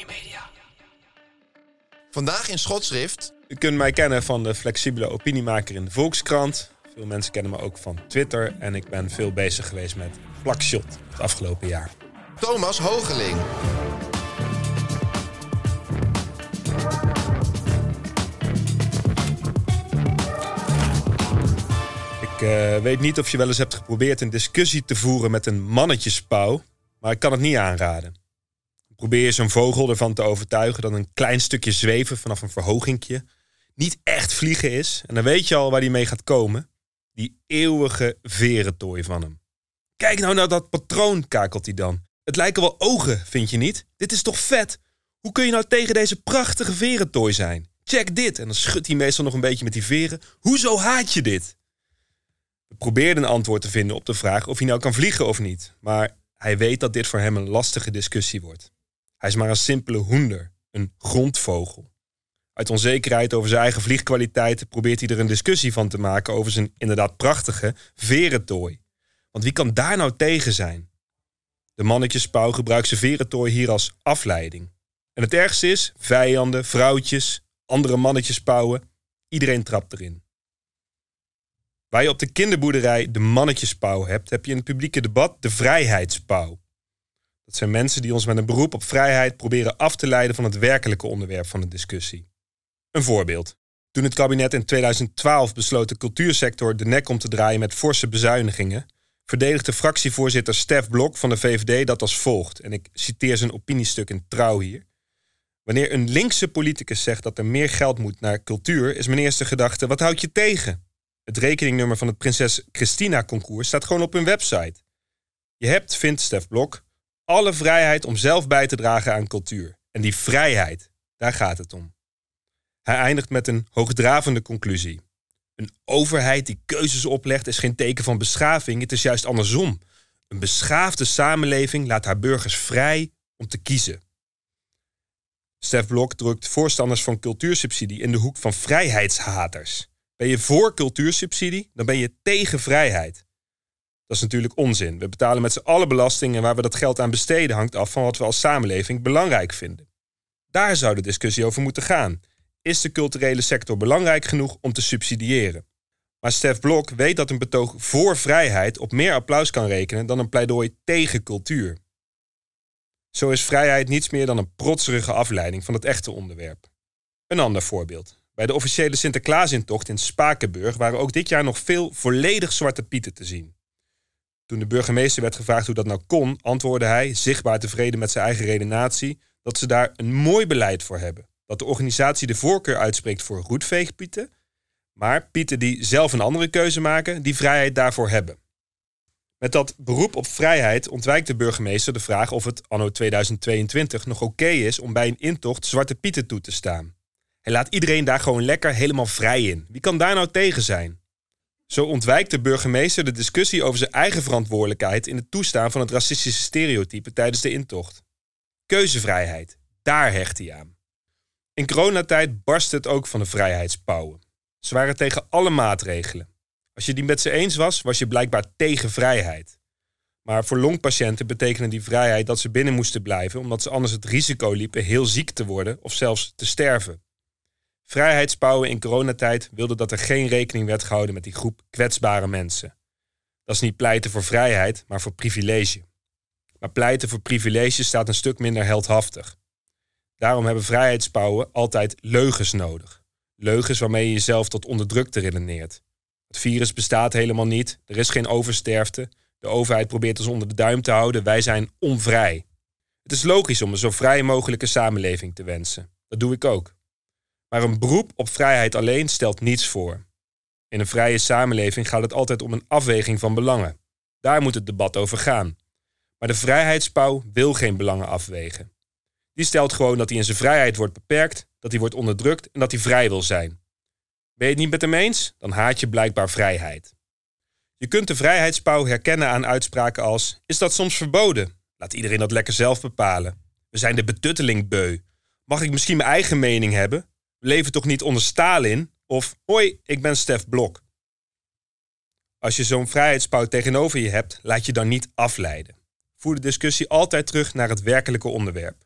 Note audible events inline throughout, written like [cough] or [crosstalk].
Tony Media. Vandaag in Schotschrift. U kunt mij kennen van de flexibele opiniemaker in de Volkskrant. Veel mensen kennen me ook van Twitter. En ik ben veel bezig geweest met Plakshot het afgelopen jaar. Thomas Hogeling. Ik eh, weet niet of je wel eens hebt geprobeerd een discussie te voeren met een mannetjespauw, maar ik kan het niet aanraden. Probeer je zo'n vogel ervan te overtuigen dat een klein stukje zweven vanaf een verhogingje niet echt vliegen is. En dan weet je al waar die mee gaat komen. Die eeuwige verentooi van hem. Kijk nou naar dat patroon, kakelt hij dan. Het lijken wel ogen, vind je niet? Dit is toch vet? Hoe kun je nou tegen deze prachtige verentooi zijn? Check dit. En dan schudt hij meestal nog een beetje met die veren. Hoezo haat je dit? We probeerden een antwoord te vinden op de vraag of hij nou kan vliegen of niet. Maar hij weet dat dit voor hem een lastige discussie wordt. Hij is maar een simpele hoender, een grondvogel. Uit onzekerheid over zijn eigen vliegkwaliteiten probeert hij er een discussie van te maken over zijn inderdaad prachtige verentooi. Want wie kan daar nou tegen zijn? De mannetjespauw gebruikt zijn verentooi hier als afleiding. En het ergste is, vijanden, vrouwtjes, andere mannetjespauwen, iedereen trapt erin. Waar je op de kinderboerderij de mannetjespauw hebt, heb je in het publieke debat de vrijheidspauw. Dat zijn mensen die ons met een beroep op vrijheid proberen af te leiden van het werkelijke onderwerp van de discussie. Een voorbeeld. Toen het kabinet in 2012 besloot de cultuursector de nek om te draaien met forse bezuinigingen, verdedigde fractievoorzitter Stef Blok van de VVD dat als volgt. En ik citeer zijn opiniestuk in Trouw hier. Wanneer een linkse politicus zegt dat er meer geld moet naar cultuur, is mijn eerste gedachte: wat houd je tegen? Het rekeningnummer van het Prinses Christina concours staat gewoon op hun website. Je hebt, vindt Stef Blok, alle vrijheid om zelf bij te dragen aan cultuur. En die vrijheid, daar gaat het om. Hij eindigt met een hoogdravende conclusie. Een overheid die keuzes oplegt is geen teken van beschaving, het is juist andersom. Een beschaafde samenleving laat haar burgers vrij om te kiezen. Stef Blok drukt voorstanders van cultuursubsidie in de hoek van vrijheidshaters. Ben je voor cultuursubsidie, dan ben je tegen vrijheid. Dat is natuurlijk onzin. We betalen met z'n allen belasting en waar we dat geld aan besteden hangt af van wat we als samenleving belangrijk vinden. Daar zou de discussie over moeten gaan. Is de culturele sector belangrijk genoeg om te subsidiëren? Maar Stef Blok weet dat een betoog voor vrijheid op meer applaus kan rekenen dan een pleidooi tegen cultuur. Zo is vrijheid niets meer dan een protserige afleiding van het echte onderwerp. Een ander voorbeeld. Bij de officiële Sinterklaasintocht in Spakenburg waren ook dit jaar nog veel volledig zwarte pieten te zien. Toen de burgemeester werd gevraagd hoe dat nou kon, antwoordde hij, zichtbaar tevreden met zijn eigen redenatie, dat ze daar een mooi beleid voor hebben. Dat de organisatie de voorkeur uitspreekt voor roetveegpieten, maar pieten die zelf een andere keuze maken, die vrijheid daarvoor hebben. Met dat beroep op vrijheid ontwijkt de burgemeester de vraag of het anno 2022 nog oké is om bij een intocht zwarte pieten toe te staan. Hij laat iedereen daar gewoon lekker helemaal vrij in. Wie kan daar nou tegen zijn? Zo ontwijkt de burgemeester de discussie over zijn eigen verantwoordelijkheid in het toestaan van het racistische stereotype tijdens de intocht. Keuzevrijheid, daar hecht hij aan. In coronatijd barst het ook van de vrijheidspauwen. Ze waren tegen alle maatregelen. Als je die met ze eens was, was je blijkbaar tegen vrijheid. Maar voor longpatiënten betekende die vrijheid dat ze binnen moesten blijven, omdat ze anders het risico liepen heel ziek te worden of zelfs te sterven. Vrijheidspauwen in coronatijd wilden dat er geen rekening werd gehouden met die groep kwetsbare mensen. Dat is niet pleiten voor vrijheid, maar voor privilege. Maar pleiten voor privilege staat een stuk minder heldhaftig. Daarom hebben vrijheidspauwen altijd leugens nodig. Leugens waarmee je jezelf tot onderdrukte redeneert. Het virus bestaat helemaal niet, er is geen oversterfte, de overheid probeert ons onder de duim te houden, wij zijn onvrij. Het is logisch om een zo vrij mogelijke samenleving te wensen. Dat doe ik ook. Maar een beroep op vrijheid alleen stelt niets voor. In een vrije samenleving gaat het altijd om een afweging van belangen. Daar moet het debat over gaan. Maar de vrijheidspauw wil geen belangen afwegen. Die stelt gewoon dat hij in zijn vrijheid wordt beperkt, dat hij wordt onderdrukt en dat hij vrij wil zijn. Ben je het niet met hem eens? Dan haat je blijkbaar vrijheid. Je kunt de vrijheidspauw herkennen aan uitspraken als: Is dat soms verboden? Laat iedereen dat lekker zelf bepalen. We zijn de betutteling beu. Mag ik misschien mijn eigen mening hebben? Leven toch niet onder Stalin? Of hoi, ik ben Stef Blok. Als je zo'n vrijheidspauw tegenover je hebt, laat je dan niet afleiden. Voer de discussie altijd terug naar het werkelijke onderwerp.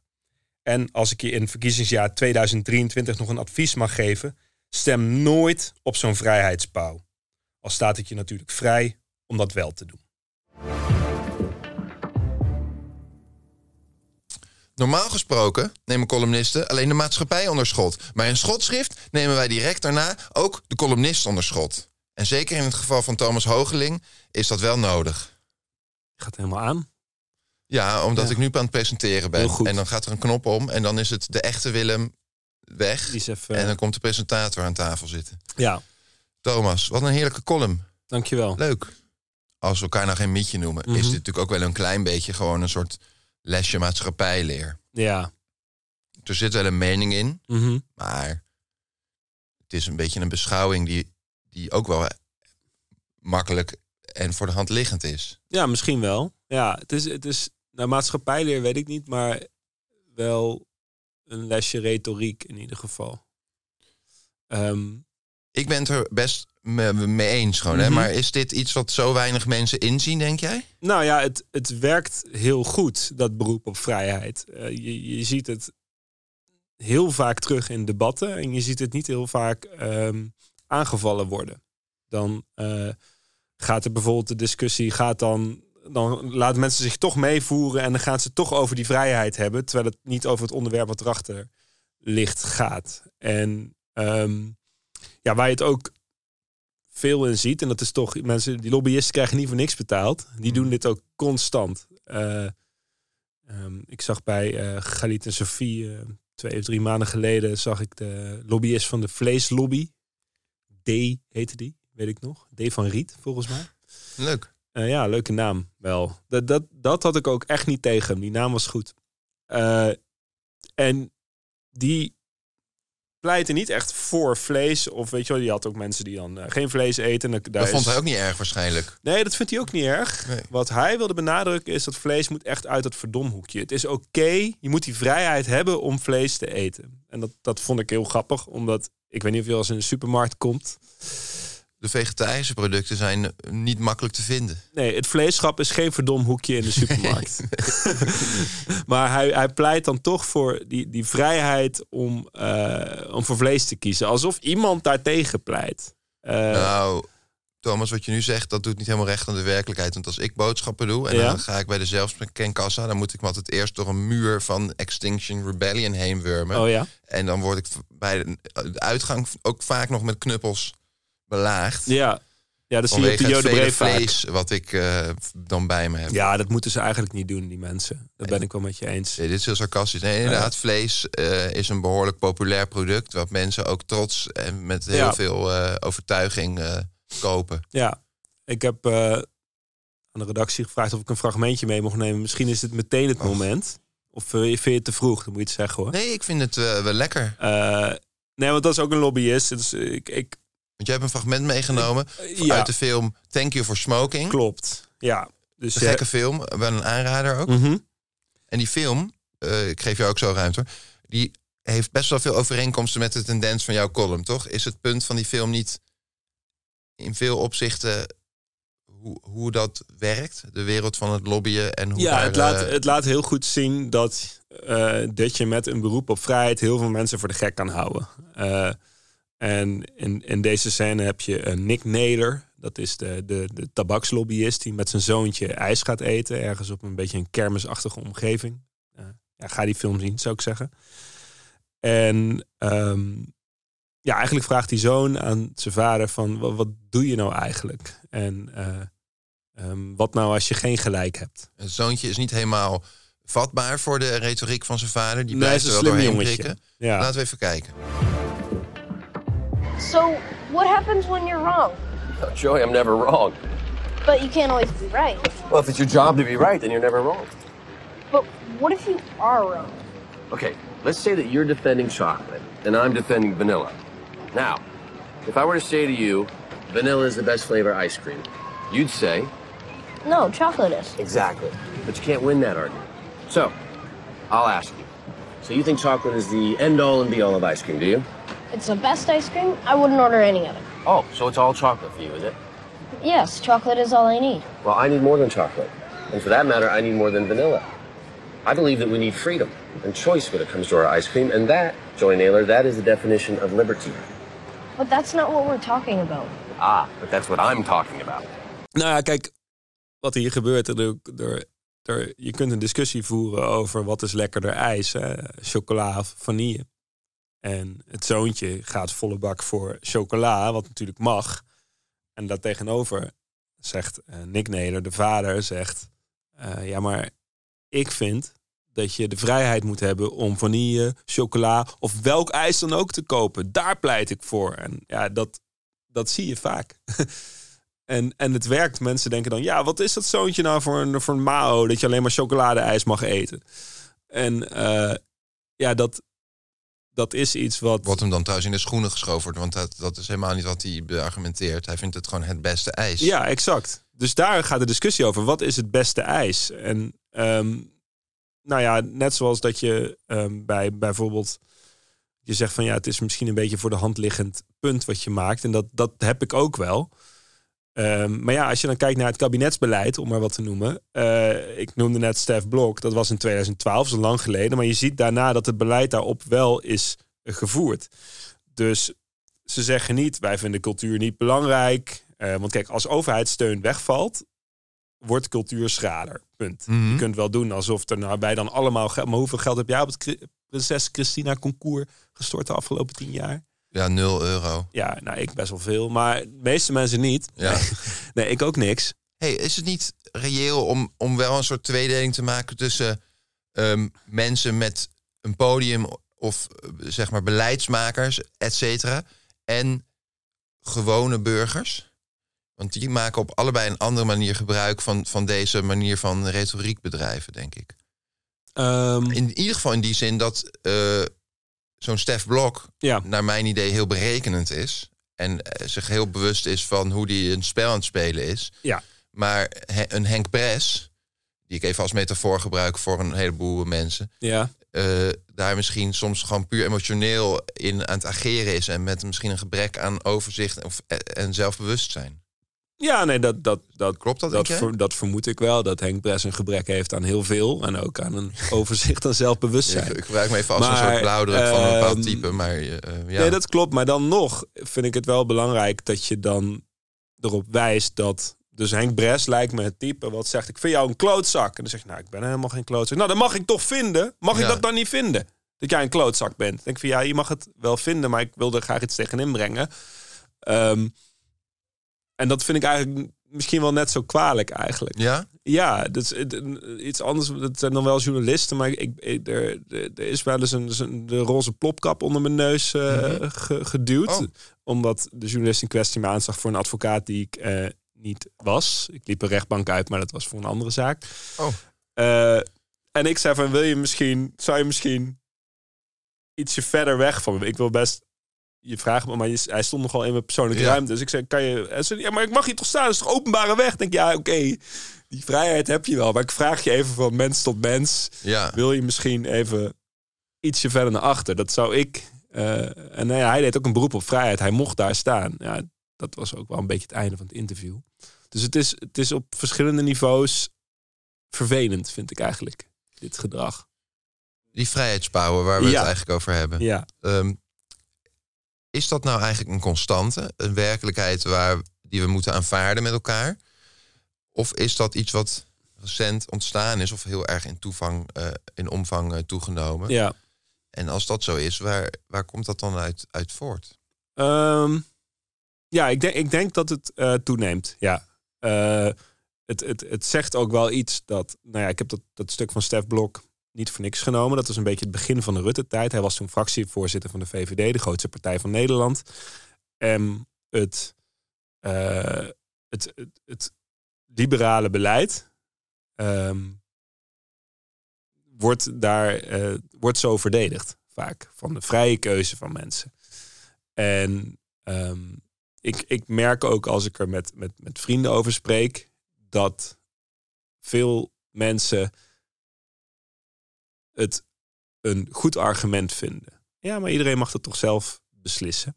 En als ik je in verkiezingsjaar 2023 nog een advies mag geven, stem nooit op zo'n vrijheidspauw. Al staat het je natuurlijk vrij om dat wel te doen. Normaal gesproken nemen columnisten alleen de maatschappij onder schot. Maar in schotschrift nemen wij direct daarna ook de columnist onder schot. En zeker in het geval van Thomas Hogeling is dat wel nodig. Gaat helemaal aan. Ja, omdat Ja. ik nu aan het presenteren ben. En dan gaat er een knop om en dan is het de echte Willem weg. Die is even, En dan komt de presentator aan tafel zitten. Ja, Thomas, wat een heerlijke column. dankjewel. Leuk. Als we elkaar nou geen mietje noemen, Mhm. is dit natuurlijk ook wel een klein beetje gewoon een soort lesje maatschappijleer. Ja. Er zit wel een mening in, mhm. maar het is een beetje een beschouwing die, die ook wel makkelijk en voor de hand liggend is. Ja, misschien wel. Ja, het is, het is nou, maatschappijleer weet ik niet, maar wel een lesje retoriek in ieder geval. Ehm, Ik ben het er best me- mee eens gewoon, hè? Mhm. maar is dit iets wat zo weinig mensen inzien, denk jij? nou ja, het, het werkt heel goed, dat beroep op vrijheid. Eh, je, je ziet het heel vaak terug in debatten en je ziet het niet heel vaak ehm, aangevallen worden. Dan eh, gaat er bijvoorbeeld de discussie, gaat dan, dan laten mensen zich toch meevoeren en dan gaan ze toch over die vrijheid hebben, terwijl het niet over het onderwerp wat erachter ligt gaat. En ehm, ja, waar je het ook veel in ziet, en dat is toch, mensen, die lobbyisten krijgen niet voor niks betaald. Die doen dit ook constant. Eh, ehm, ik zag bij eh Galit en Sophie eh, twee of drie maanden geleden zag ik de lobbyist van de vleeslobby. D heette die, weet ik nog. D van Riet, volgens mij. Leuk. Ja, leuke naam wel. Dat, dat, dat had ik ook echt niet tegen hem. Die naam was goed. En die pleiten niet echt voor vlees. Of weet je wel, die had ook mensen die dan eh, geen vlees eten. En daar Dat vond hij ook niet erg waarschijnlijk. Nee, dat vindt hij ook niet erg. Nee. Wat hij wilde benadrukken is dat vlees moet echt uit het verdomhoekje. Het is oké, je moet die vrijheid hebben om vlees te eten. En dat, dat vond ik heel grappig, omdat ik weet niet of je als in een supermarkt komt. De vegetarische producten zijn niet makkelijk te vinden. Nee, het vleeschap is geen verdomhoekje in de [laughs] supermarkt. [laughs] maar hij, hij pleit dan toch voor die, die vrijheid om, eh, om voor vlees te kiezen. Alsof iemand daartegen pleit. Eh, Nou, Thomas, wat je nu zegt, dat doet niet helemaal recht aan de werkelijkheid. Want als ik boodschappen doe en Ja. dan ga ik bij de zelfscankassa... dan moet ik me altijd eerst door een muur van Extinction Rebellion heen wurmen. oh ja? En dan word ik bij de uitgang ook vaak nog met knuppels belaagd. Ja. Ja, dat zie je op de Jodenbreef vlees wat ik eh, dan bij me heb. Ja, dat moeten ze eigenlijk niet doen, die mensen. Dat ben ik wel met je eens. Nee, dit is heel sarcastisch. Nee, inderdaad, vlees eh, is een behoorlijk populair product... wat mensen ook trots en met heel Ja. veel eh, overtuiging kopen. Ja, ik heb aan de redactie gevraagd of ik een fragmentje mee mocht nemen. Misschien is het meteen het Och. moment. Of vind je het te vroeg? Dan moet je het zeggen hoor. Nee, ik vind het wel lekker. Nee, want dat is ook een lobbyist. Dus ik, ik, Want jij hebt een fragment meegenomen ja, uit de film Thank You for Smoking. klopt. Ja, dus Een eh, gekke film, wel een aanrader ook. mhm. En die film, eh, ik geef jou ook zo ruimte hoor, die heeft best wel veel overeenkomsten met de tendens van jouw column, toch? Is het punt van die film niet in veel opzichten hoe, hoe dat werkt? De wereld van het lobbyen en hoe Ja, daar, het laat, eh, het laat heel goed zien dat, eh, dat je met een beroep op vrijheid heel veel mensen voor de gek kan houden. Eh, en in, in deze scène heb je een Nick Naylor. Dat is de, de, de tabakslobbyist die met zijn zoontje ijs gaat eten. Ergens op een beetje een kermisachtige omgeving. Uh, ja, ga die film zien, zou ik zeggen. En ehm, ja, eigenlijk vraagt die zoon aan zijn vader van... wat, wat doe je nou eigenlijk? En uh, um, wat nou als je geen gelijk hebt? Het zoontje is niet helemaal vatbaar voor de retoriek van zijn vader. Die blijft er wel doorheen prikken. Ja. Laten we even kijken. So, what happens when you're wrong? Oh, Joey, I'm never wrong. But you can't always be right. Well, if it's your job to be right, then you're never wrong. But what if you are wrong? Okay, let's say that you're defending chocolate and I'm defending vanilla. Now, if I were to say to you, vanilla is the best flavor ice cream, you'd say, No, chocolate is. exactly. But you can't win that argument. So, I'll ask you. So you think chocolate is the end all and be all of ice cream, do you? It's the best ice cream. I wouldn't order any of it. Oh, so it's all chocolate for you, is it? Yes, chocolate is all I need. Well, I need more than chocolate. And for that matter, I need more than vanilla. I believe that we need freedom and choice when it comes to our ice cream, and that, Joy Naylor, that is the definition of liberty. But that's not what we're talking about. Ah, but that's what I'm talking about. Nou ja, kijk, wat hier gebeurt, er, er, er, je kunt een discussie voeren over wat is lekkerder ijs, hè? chocola of vanille. En het zoontje gaat volle bak voor chocola, wat natuurlijk mag. En dat tegenover zegt uh, Nick Neder, de vader, zegt... Uh, ja, maar ik vind dat je de vrijheid moet hebben om vanille, chocola of welk ijs dan ook te kopen. Daar pleit ik voor. En ja, dat, dat zie je vaak. [laughs] en, en het werkt. Mensen denken dan, ja, wat is dat zoontje nou voor een, voor een Mao dat je alleen maar chocoladeijs mag eten? En uh, ja, dat, dat is iets wat... Wat hem dan trouwens in de schoenen geschoven wordt. Want dat, dat is helemaal niet wat hij beargumenteert. Hij vindt het gewoon het beste ijs. Ja, exact. Dus daar gaat de discussie over. Wat is het beste ijs? En um, nou ja, net zoals dat je um, bij bijvoorbeeld... Je zegt van ja, het is misschien een beetje voor de hand liggend punt wat je maakt. En dat, dat heb ik ook wel. Um, maar ja, als je dan kijkt naar het kabinetsbeleid, om maar wat te noemen. Uh, ik noemde net Stef Blok, dat was in 2012, zo lang geleden. Maar je ziet daarna dat het beleid daarop wel is gevoerd. Dus ze zeggen niet, wij vinden cultuur niet belangrijk. Uh, want kijk, als overheidssteun wegvalt, wordt cultuur schraler. Punt. Mhm. Je kunt wel doen alsof er nou bij dan allemaal geld... Maar hoeveel geld heb jij op het Prinses Christina concours gestort de afgelopen tien jaar? Ja, 0 euro. Ja, nou, ik best wel veel. Maar de meeste mensen niet. Ja. [laughs] Nee, ik ook niks. Hey, is het niet reëel om, om wel een soort tweedeling te maken tussen um, mensen met een podium of zeg maar beleidsmakers, et cetera, en gewone burgers? Want die maken op allebei een andere manier gebruik van, van deze manier van retoriek bedrijven, denk ik. Um, In ieder geval in die zin dat uh, zo'n Stef Blok, ja. naar mijn idee, heel berekenend is. En uh, zich heel bewust is van hoe die een spel aan het spelen is. Ja. Maar een Henk Bres, die ik even als metafoor gebruik voor een heleboel mensen. Ja. Uh, daar misschien soms gewoon puur emotioneel in aan het ageren is. En met misschien een gebrek aan overzicht of, en zelfbewustzijn. Ja, nee, dat, dat, dat klopt. Dat, dat, ver, dat vermoed ik wel. Dat Henk Bres een gebrek heeft aan heel veel. En ook aan een [laughs] overzicht en zelfbewustzijn. Ja, ik gebruik me even als maar, een soort blauwdruk van een bepaald type. Maar, uh, ja. Nee, dat klopt. Maar dan nog vind ik het wel belangrijk dat je dan erop wijst dat. Dus Henk Bres lijkt me het type wat zegt: Ik vind jou een klootzak. En dan zeg je: Nou, ik ben helemaal geen klootzak. Nou, dan mag ik toch vinden. Mag ja. ik dat dan niet vinden? Dat jij een klootzak bent. Dan denk ik van ja, je mag het wel vinden, maar ik wil er graag iets tegenin brengen. Um, en dat vind ik eigenlijk misschien wel net zo kwalijk eigenlijk. Ja? Ja, dat is iets anders. Dat zijn dan wel journalisten, maar ik, ik, er, er is wel eens een, een de roze plopkap onder mijn neus uh, mm -hmm. geduwd. Oh. Omdat de journalist in kwestie me aanzag voor een advocaat die ik uh, niet was. Ik liep een rechtbank uit, maar dat was voor een andere zaak. Oh. Uh, en ik zei van, wil je misschien, zou je misschien ietsje verder weg van me? Ik wil best je vraagt me, maar je, hij stond nogal in mijn persoonlijke ja. ruimte. Dus ik zei, kan je... Hij zei, ja, maar ik mag hier toch staan? Dat is toch openbare weg? Ik denk, ja, oké, okay, die vrijheid heb je wel. Maar ik vraag je even van mens tot mens. Ja. Wil je misschien even ietsje verder naar achter? Dat zou ik... Uh, en nou ja, hij deed ook een beroep op vrijheid. Hij mocht daar staan. Ja, dat was ook wel een beetje het einde van het interview. Dus het is, het is op verschillende niveaus vervelend, vind ik eigenlijk, dit gedrag. Die vrijheidsbouwen waar we ja. het eigenlijk over hebben. Ja. Um, is dat nou eigenlijk een constante? Een werkelijkheid waar die we moeten aanvaarden met elkaar? Of is dat iets wat recent ontstaan is of heel erg in, toevang, eh, in omvang eh, toegenomen? Ja. En als dat zo is, waar, waar komt dat dan uit, uit voort? Ehm, ja, ik denk, ik denk dat het eh, toeneemt. Ja. Het, het, het zegt ook wel iets dat. Nou ja, ik heb dat, dat stuk van Stef Blok niet voor niks genomen. Dat was een beetje het begin van de Rutte-tijd. Hij was toen fractievoorzitter van de VVD, de grootste partij van Nederland. En het, eh, het, het, liberale beleid ehm, wordt daar eh, wordt zo verdedigd vaak van de vrije keuze van mensen. En ehm, ik, ik merk ook als ik er met, met, met vrienden over spreek dat veel mensen het een goed argument vinden. Ja, maar iedereen mag dat toch zelf beslissen.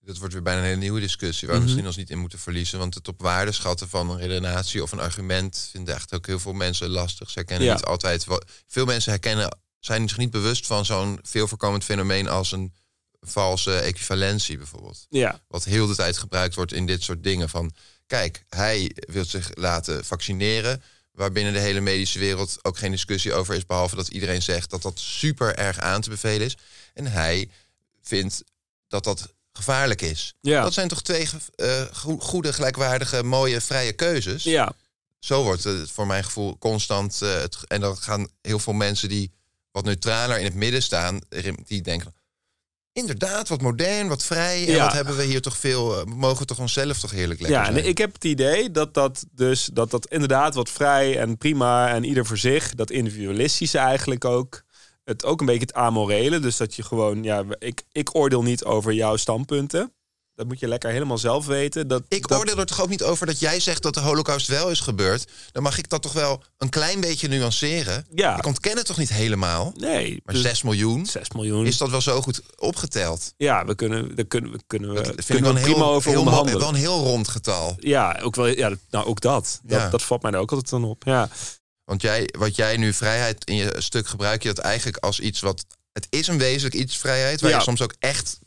Dat wordt weer bijna een hele nieuwe discussie waar we Mhm. misschien ons niet in moeten verliezen. Want het op waarde schatten van een redenatie of een argument vinden echt ook heel veel mensen lastig. Ze herkennen Ja. niet altijd. Veel mensen herkennen, zijn zich niet bewust van zo'n veel voorkomend fenomeen als een valse equivalentie bijvoorbeeld. Ja, Wat heel de tijd gebruikt wordt in dit soort dingen. Van kijk, hij wil zich laten vaccineren. Waar binnen de hele medische wereld ook geen discussie over is. Behalve dat iedereen zegt dat dat super erg aan te bevelen is. En hij vindt dat dat gevaarlijk is. Ja. Dat zijn toch twee eh, go- goede, gelijkwaardige, mooie, vrije keuzes. ja, Zo wordt het voor mijn gevoel constant. eh, het, en dan gaan heel veel mensen die wat neutraler in het midden staan, die denken. Inderdaad, wat modern, wat vrij. En Ja. wat hebben we hier toch veel. eh, mogen we toch onszelf toch heerlijk lekker ja zijn. en ik heb het idee dat dat dus dat dat inderdaad wat vrij en prima en ieder voor zich, dat individualistische eigenlijk ook. Het ook een beetje het amorele. Dus dat je gewoon, ja, ik, ik oordeel niet over jouw standpunten. Dat moet je lekker helemaal zelf weten. Dat, Ik dat, oordeel er toch ook niet over dat jij zegt dat de holocaust wel is gebeurd. Dan mag ik dat toch wel een klein beetje nuanceren. Ja. Ik ontken het toch niet helemaal. Nee, Maar dus 6 miljoen, 6 miljoen. is dat wel zo goed opgeteld? Ja, we kunnen, daar kunnen we, kunnen we, Dat vind ik kunnen wel we prima heel, over heel, onderhandelen. wel een heel rond getal. Ja, ook wel, ja, dat- nou ook dat. Dat, Ja. dat valt mij er ook altijd dan op. Ja, Want jij, wat jij nu vrijheid in je stuk gebruik je dat eigenlijk als iets wat. Het is een wezenlijk iets vrijheid, waar Ja. je soms ook echt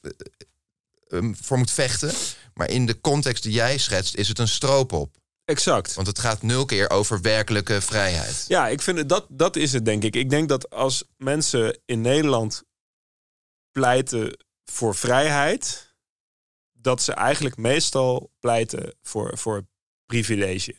eh, eh, voor moet vechten. Maar in de context die jij schetst, is het een stroopop. exact. Want het gaat nul keer over werkelijke vrijheid. Ja, ik vind het, dat, dat is het denk ik. Ik denk dat als mensen in Nederland pleiten voor vrijheid, dat ze eigenlijk meestal pleiten voor, voor privilege.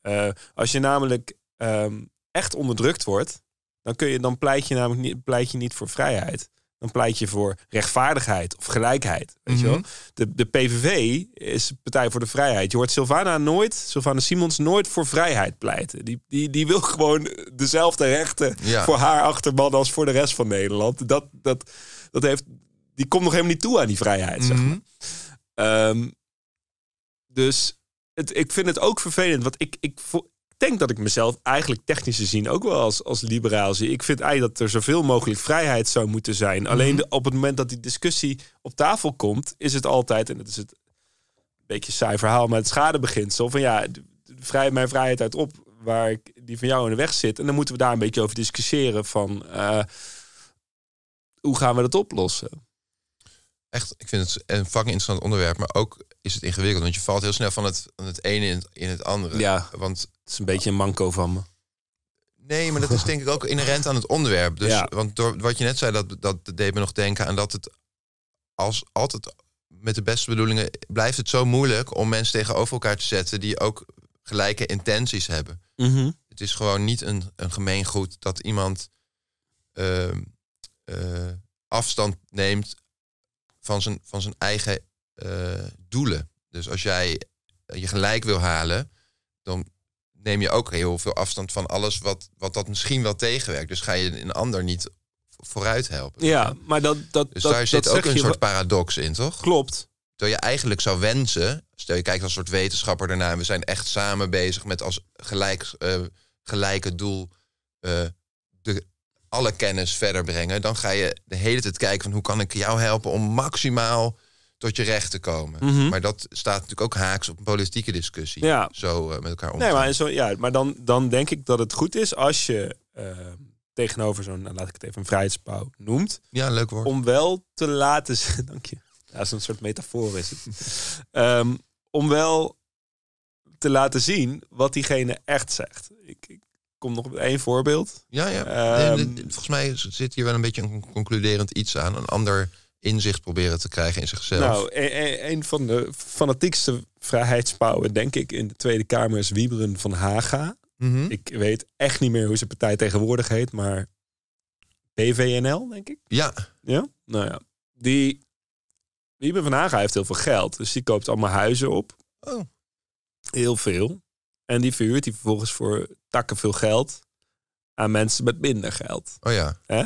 Eh, als je namelijk ehm, echt onderdrukt wordt, dan, kun je, dan pleit, je namelijk niet, pleit je niet voor vrijheid. Dan pleit je voor rechtvaardigheid of gelijkheid. Weet je wel? Mhm. De, de PVV is Partij voor de Vrijheid. Je hoort Sylvana nooit, Sylvana Simons nooit voor vrijheid pleiten. Die, die, die wil gewoon dezelfde rechten Ja. voor haar achterban als voor de rest van Nederland. Dat, dat, dat heeft, die komt nog helemaal niet toe aan die vrijheid. Zeg maar. Mhm. Ehm, dus het, ik vind het ook vervelend. Want ik, ik denk dat ik mezelf eigenlijk technisch gezien ook wel als, als liberaal zie. Ik vind eigenlijk dat er zoveel mogelijk vrijheid zou moeten zijn. Alleen de- op het moment dat die discussie op tafel komt, is het altijd, en dat is het een beetje saai verhaal, maar het schadebeginsel van ja, vrij mijn vrijheid uit op waar ik die van jou in de weg zit. En dan moeten we daar een beetje over discussiëren van eh, hoe gaan we dat oplossen? Echt, ik vind het een fucking interessant onderwerp. Maar ook is het ingewikkeld. Want je valt heel snel van het, van het ene in het, in het andere. Ja. Want Het is een beetje een manco van me. Nee, maar dat is denk ik ook inherent aan het onderwerp. Dus, Ja. Want door wat je net zei, dat, dat deed me nog denken aan dat het als altijd met de beste bedoelingen blijft het zo moeilijk om mensen tegenover elkaar te zetten die ook gelijke intenties hebben. Het is gewoon niet een, een gemeengoed dat iemand ehm, eh, afstand neemt van zijn, van zijn eigen eh, doelen. Dus als jij je gelijk wil halen, dan neem je ook heel veel afstand van alles wat, wat dat misschien wel tegenwerkt. Dus ga je een ander niet vooruit helpen. Ja, maar dat, dat, Dus dat, daar zit dat ook zeg een soort paradox in, toch? Klopt. Terwijl je eigenlijk zou wensen, stel je kijkt als soort wetenschapper daarna, en we zijn echt samen bezig met als gelijk, eh, gelijke doel eh, alle kennis verder brengen, dan ga je de hele tijd kijken van hoe kan ik jou helpen om maximaal tot je recht te komen. Mhm. Maar dat staat natuurlijk ook haaks op een politieke discussie. Ja. Zo eh, met elkaar om. Nee, maar, zo, ja, maar dan, dan denk ik dat het goed is als je eh, tegenover zo'n, nou, laat ik het even een vrijheidspauw noemt, Ja, leuk woord. om wel te laten zien, [laughs] dank je, Ja, dat is een soort metafoor is het. Ehm, om wel te laten zien wat diegene echt zegt. Ik, ik kom nog met één voorbeeld. Ja, ja. Ehm, Nee, volgens mij zit hier wel een beetje een concluderend iets aan. Een ander inzicht proberen te krijgen in zichzelf. Nou, een, een- een van de fanatiekste vrijheidspauwen, denk ik, in de Tweede Kamer is Wieberen van Haga. Mhm. Ik weet echt niet meer hoe zijn partij tegenwoordig heet, maar PVNL, denk ik. Ja, Ja? Nou ja, die Wieberen van Haga heeft heel veel geld. Dus die koopt allemaal huizen op. Oh. Heel veel. En die verhuurt hij vervolgens voor takken veel geld aan mensen met minder geld. oh ja. Hè?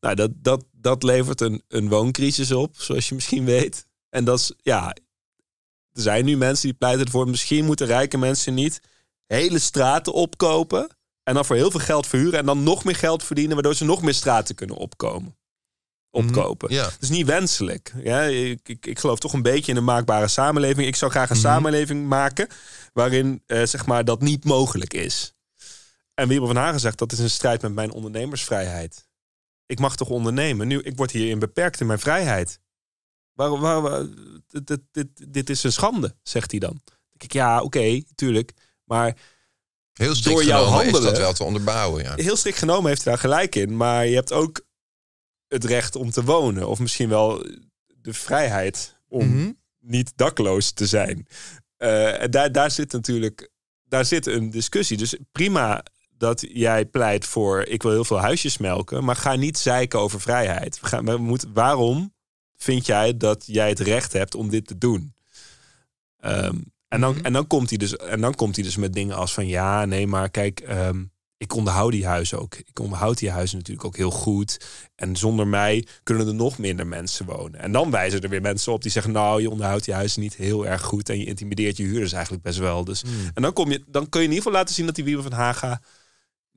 Nou, dat, dat, dat levert een, een wooncrisis op, zoals je misschien weet. En dat is, ja, er zijn nu mensen die pleiten ervoor. Misschien moeten rijke mensen niet hele straten opkopen. En dan voor heel veel geld verhuren. En dan nog meer geld verdienen, waardoor ze nog meer straten kunnen opkomen. Opkopen. Ja. Dat is niet wenselijk. Ja, ik, ik, ik geloof toch een beetje in een maakbare samenleving. Ik zou graag een Mhm. samenleving maken waarin eh, zeg maar, dat niet mogelijk is. En Wiebel van Hagen zegt dat is een strijd met mijn ondernemersvrijheid. Ik mag toch ondernemen? Nu, ik word hierin beperkt in mijn vrijheid. Waarom, waar, waar- dit, dit, dit, dit is een schande, zegt hij dan. Denk ik, ja, oké, tuurlijk. Maar Heel strikt Door jouw genomen is dat handelen- wel te onderbouwen. Ja. heel strikt genomen heeft hij daar gelijk in. Maar je hebt ook het recht om te wonen. Of misschien wel de vrijheid om Mhm. niet dakloos te zijn. Eh, en daar, daar zit natuurlijk daar zit een discussie. Dus prima dat jij pleit voor ik wil heel veel huisjes melken, maar ga niet zeiken over vrijheid. We gaan, we moeten, waarom vind jij dat jij het recht hebt om dit te doen? Ehm, en, dan, Mhm. en, dan komt hij dus, en dan komt hij dus met dingen als van ja, nee, maar kijk, ehm, ik onderhoud die huizen ook. Ik onderhoud die huizen natuurlijk ook heel goed. En zonder mij kunnen er nog minder mensen wonen. En dan wijzen er weer mensen op die zeggen: Nou, je onderhoudt die huizen niet heel erg goed. En je intimideert je huurders eigenlijk best wel. Dus, En dan, kom je, dan kun je in ieder geval laten zien dat die Wieber van Haga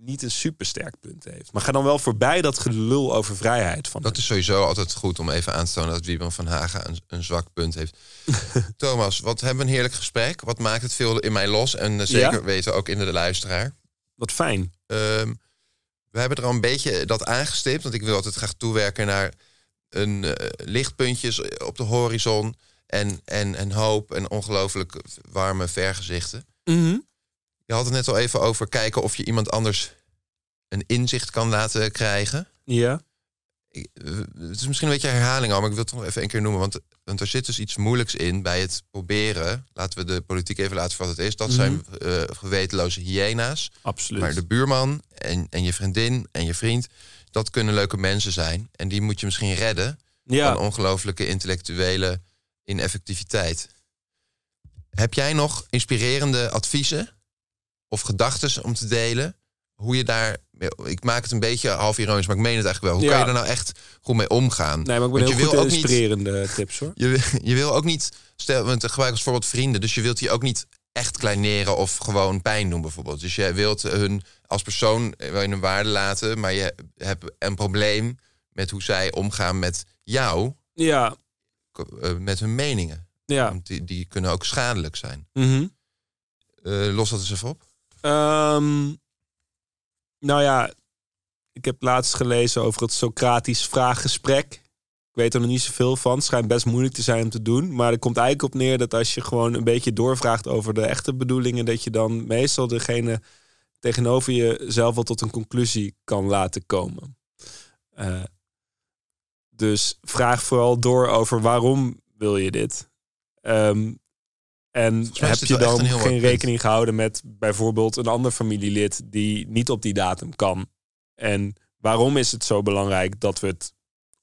niet een supersterk punt heeft. Maar ga dan wel voorbij dat gelul over vrijheid. Van Dat is sowieso altijd goed om even aan te tonen dat Wiebren van Haga een, een zwak punt heeft. [laughs] Thomas, wat hebben we een heerlijk gesprek. Wat maakt het veel in mij los? En eh, zeker Ja? weten ook in de luisteraar. Wat fijn. Ehm, we hebben er al een beetje dat aangestipt. Want ik wil altijd graag toewerken naar een eh, lichtpuntjes op de horizon. En, en, en hoop en ongelooflijk warme vergezichten. Je had het net al even over kijken of je iemand anders een inzicht kan laten krijgen. Ja. Eh, Het is misschien een beetje herhaling al, maar ik wil het toch nog even een keer noemen. Want, want er zit dus iets moeilijks in bij het proberen. Laten we de politiek even laten voor wat het is. Dat zijn eh gewetenloze hyena's. Absoluut. Maar de buurman en, en je vriendin en je vriend, dat kunnen leuke mensen zijn. En die moet je misschien redden ja. van ongelooflijke intellectuele ineffectiviteit. Heb jij nog inspirerende adviezen of gedachten om te delen? Hoe je daar, ik maak het een beetje half ironisch, maar ik meen het eigenlijk wel. Hoe Ja. kan je er nou echt goed mee omgaan? Nee, maar ik ben Want heel je goed wil in ook niet- inspirerende tips hoor. Je, wil- je wil ook niet, stel, want ik gebruik als voorbeeld vrienden, dus je wilt die ook niet echt kleineren of gewoon pijn doen bijvoorbeeld. Dus je wilt hun als persoon eh, wel in hun waarde laten, maar je hebt een probleem met hoe zij omgaan met jou, Ja. eh, met hun meningen. Ja. Want die, die kunnen ook schadelijk zijn. Mhm. Eh, los dat eens even op. Ehm, nou ja, ik heb laatst gelezen over het Socratisch vraaggesprek. Ik weet er nog niet zoveel van. Het schijnt best moeilijk te zijn om te doen. Maar er komt eigenlijk op neer dat als je gewoon een beetje doorvraagt over de echte bedoelingen, dat je dan meestal degene tegenover jezelf wel tot een conclusie kan laten komen. Eh, dus vraag vooral door over waarom wil je dit? Ehm, en heb je dan geen rekening gehouden met bijvoorbeeld een ander familielid die niet op die datum kan? En waarom is het zo belangrijk dat we het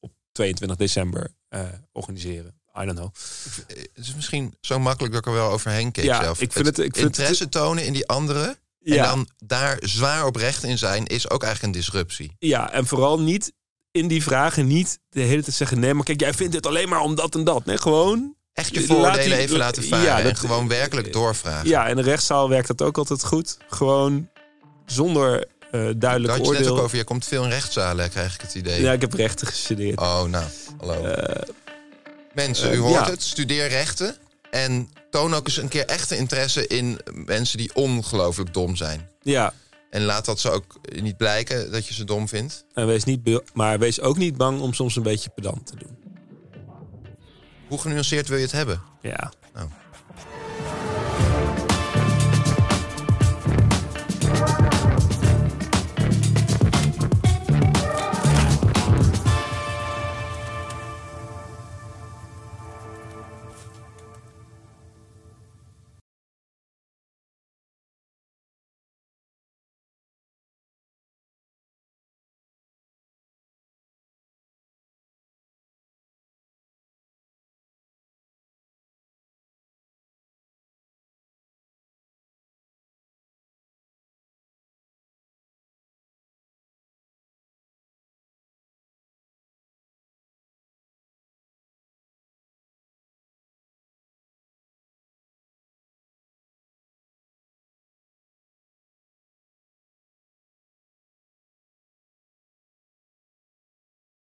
op 22 december eh, organiseren? I don't know. Het is misschien zo makkelijk dat ik er wel overheen keek Ja, zelf. ik vind het- ik vind het- interesse tonen in die anderen en dan daar zwaar oprecht in zijn, is ook eigenlijk een disruptie. Ja, en vooral niet in die vragen niet de hele tijd zeggen... nee, maar kijk, jij vindt dit alleen maar om dat en dat. Nee, gewoon... Echt je Laat die- even laten varen Ja, en gewoon werkelijk doorvragen. Ja, in de rechtszaal werkt dat ook altijd goed. Gewoon zonder eh, duidelijk Daar had je net oordeel. ook over. Je komt veel in rechtszalen, krijg ik het idee. Ja, ik heb rechten gestudeerd. Oh, nou, hallo. Mensen, u eh, hoort ja. het. Studeer rechten. En toon ook eens een keer echte interesse in mensen die ongelooflijk dom zijn. Ja, En laat dat ze ook niet blijken dat je ze dom vindt. en wees niet, maar wees ook niet bang om soms een beetje pedant te doen. Hoe genuanceerd wil je het hebben? Ja. Nou,